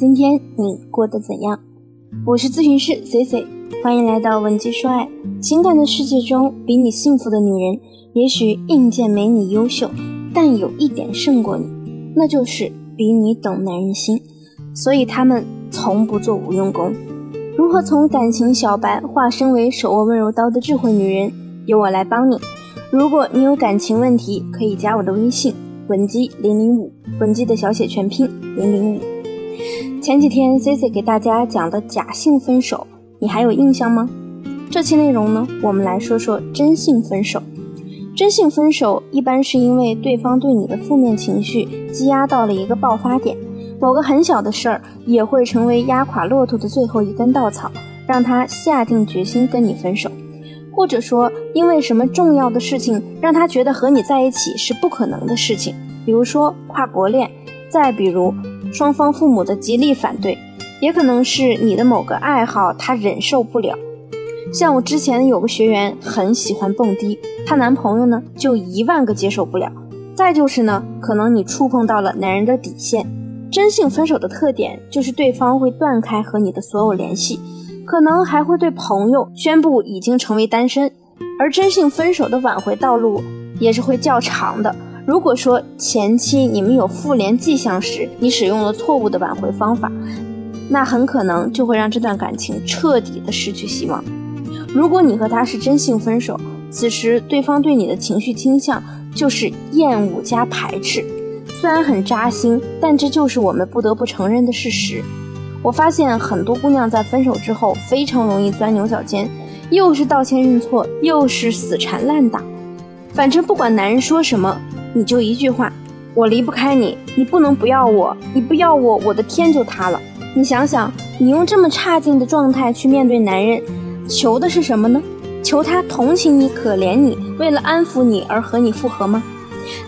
今天你过得怎样？我是咨询师 C C，欢迎来到文姬说爱。情感的世界中，比你幸福的女人，也许硬件没你优秀，但有一点胜过你，那就是比你懂男人心。所以他们从不做无用功。如何从感情小白化身为手握温柔刀的智慧女人？由我来帮你。如果你有感情问题，可以加我的微信文姬零零五，文姬的小写全拼零零五。前几天 C C 给大家讲的假性分手，你还有印象吗？这期内容呢，我们来说说真性分手。真性分手一般是因为对方对你的负面情绪积压到了一个爆发点，某个很小的事儿也会成为压垮骆驼的最后一根稻草，让他下定决心跟你分手。或者说，因为什么重要的事情让他觉得和你在一起是不可能的事情，比如说跨国恋，再比如。双方父母的极力反对，也可能是你的某个爱好他忍受不了。像我之前有个学员很喜欢蹦迪，她男朋友呢就一万个接受不了。再就是呢，可能你触碰到了男人的底线。真性分手的特点就是对方会断开和你的所有联系，可能还会对朋友宣布已经成为单身。而真性分手的挽回道路也是会较长的。如果说前期你们有复联迹象时，你使用了错误的挽回方法，那很可能就会让这段感情彻底的失去希望。如果你和他是真性分手，此时对方对你的情绪倾向就是厌恶加排斥，虽然很扎心，但这就是我们不得不承认的事实。我发现很多姑娘在分手之后非常容易钻牛角尖，又是道歉认错，又是死缠烂打，反正不管男人说什么。你就一句话，我离不开你，你不能不要我，你不要我，我的天就塌了。你想想，你用这么差劲的状态去面对男人，求的是什么呢？求他同情你、可怜你，为了安抚你而和你复合吗？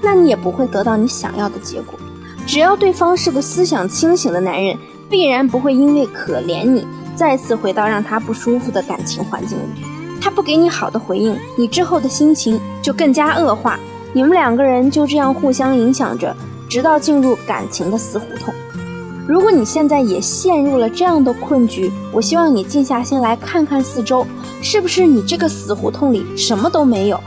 那你也不会得到你想要的结果。只要对方是个思想清醒的男人，必然不会因为可怜你，再次回到让他不舒服的感情环境里。他不给你好的回应，你之后的心情就更加恶化。你们两个人就这样互相影响着，直到进入感情的死胡同。如果你现在也陷入了这样的困局，我希望你静下心来看看四周，是不是你这个死胡同里什么都没有，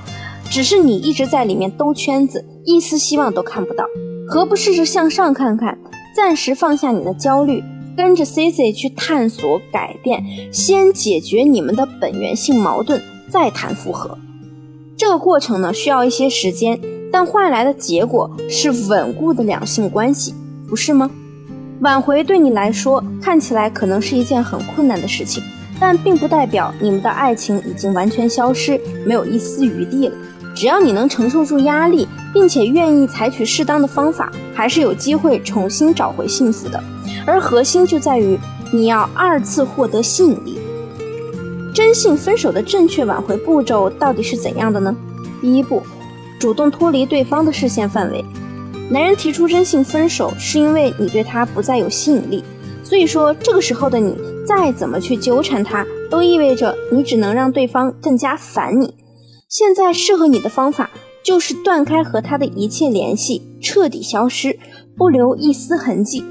只是你一直在里面兜圈子，一丝希望都看不到。何不试试向上看看，暂时放下你的焦虑，跟着 C C 去探索改变，先解决你们的本源性矛盾，再谈复合。这个过程呢需要一些时间，但换来的结果是稳固的两性关系，不是吗？挽回对你来说看起来可能是一件很困难的事情，但并不代表你们的爱情已经完全消失，没有一丝余地了。只要你能承受住压力，并且愿意采取适当的方法，还是有机会重新找回幸福的。而核心就在于你要二次获得吸引力。真性分手的正确挽回步骤到底是怎样的呢？第一步，主动脱离对方的视线范围。男人提出真性分手，是因为你对他不再有吸引力，所以说这个时候的你再怎么去纠缠他，都意味着你只能让对方更加烦你。现在适合你的方法就是断开和他的一切联系，彻底消失，不留一丝痕迹，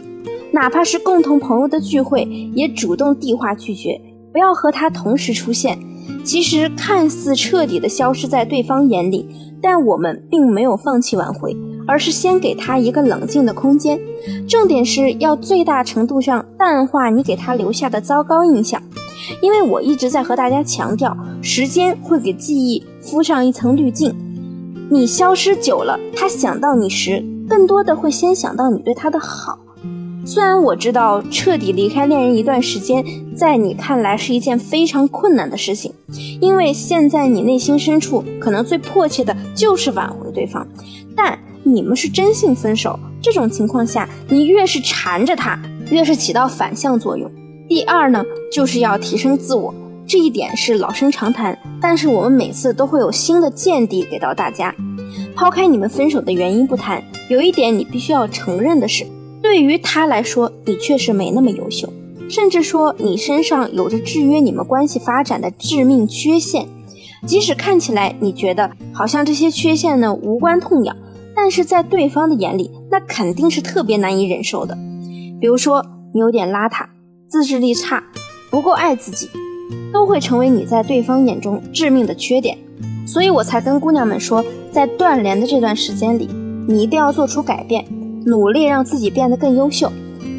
哪怕是共同朋友的聚会，也主动递话拒绝。不要和他同时出现，其实看似彻底的消失在对方眼里，但我们并没有放弃挽回，而是先给他一个冷静的空间。重点是要最大程度上淡化你给他留下的糟糕印象，因为我一直在和大家强调，时间会给记忆敷上一层滤镜。你消失久了，他想到你时，更多的会先想到你对他的好。虽然我知道彻底离开恋人一段时间，在你看来是一件非常困难的事情，因为现在你内心深处可能最迫切的就是挽回对方，但你们是真性分手，这种情况下，你越是缠着他，越是起到反向作用。第二呢，就是要提升自我，这一点是老生常谈，但是我们每次都会有新的见地给到大家。抛开你们分手的原因不谈，有一点你必须要承认的是。对于他来说，你确实没那么优秀，甚至说你身上有着制约你们关系发展的致命缺陷。即使看起来你觉得好像这些缺陷呢无关痛痒，但是在对方的眼里，那肯定是特别难以忍受的。比如说，你有点邋遢，自制力差，不够爱自己，都会成为你在对方眼中致命的缺点。所以我才跟姑娘们说，在断联的这段时间里，你一定要做出改变，努力让自己变得更优秀，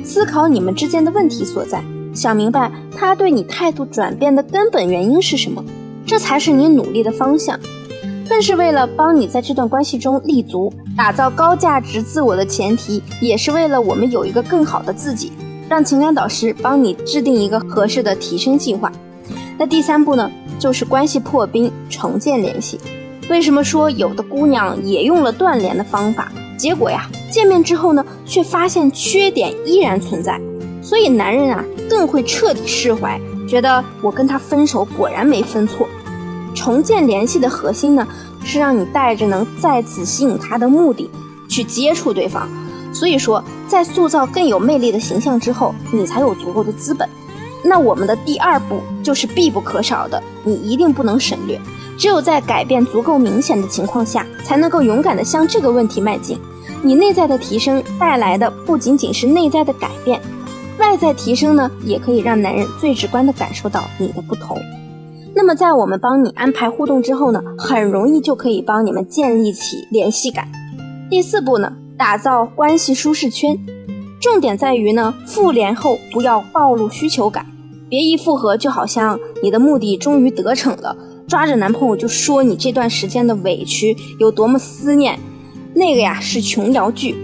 思考你们之间的问题所在，想明白他对你态度转变的根本原因是什么，这才是你努力的方向。更是为了帮你在这段关系中立足，打造高价值自我的前提，也是为了我们有一个更好的自己。让情感导师帮你制定一个合适的提升计划。那第三步呢，就是关系破冰，重建联系。为什么说有的姑娘也用了断联的方法，结果呀，见面之后呢，却发现缺点依然存在，所以男人啊更会彻底释怀，觉得我跟他分手果然没分错。重建联系的核心呢，是让你带着能再次吸引他的目的去接触对方。所以说，在塑造更有魅力的形象之后，你才有足够的资本。那我们的第二步就是必不可少的，你一定不能省略。只有在改变足够明显的情况下，才能够勇敢地向这个问题迈进。你内在的提升带来的不仅仅是内在的改变，外在提升呢，也可以让男人最直观地感受到你的不同。那么，在我们帮你安排互动之后呢，很容易就可以帮你们建立起联系感。第四步呢，打造关系舒适圈，重点在于呢，复联后不要暴露需求感，别一复合就好像你的目的终于得逞了，抓着男朋友就说你这段时间的委屈有多么思念，那个呀是琼瑶剧，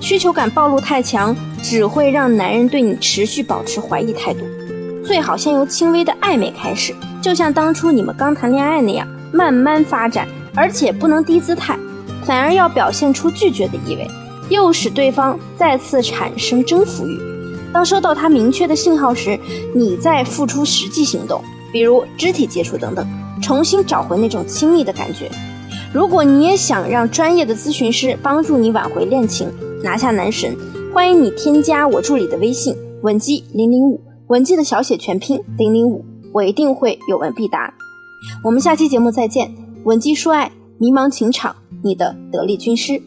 需求感暴露太强，只会让男人对你持续保持怀疑态度。最好先由轻微的暧昧开始，就像当初你们刚谈恋爱那样，慢慢发展，而且不能低姿态，反而要表现出拒绝的意味，诱使对方再次产生征服欲。当收到他明确的信号时，你再付出实际行动，比如肢体接触等等，重新找回那种亲密的感觉。如果你也想让专业的咨询师帮助你挽回恋情，拿下男神，欢迎你添加我助理的微信文姬零零五。文姬的小写全拼零零五，我一定会有问必答。我们下期节目再见。文姬说爱，迷茫情场，你的得力军师。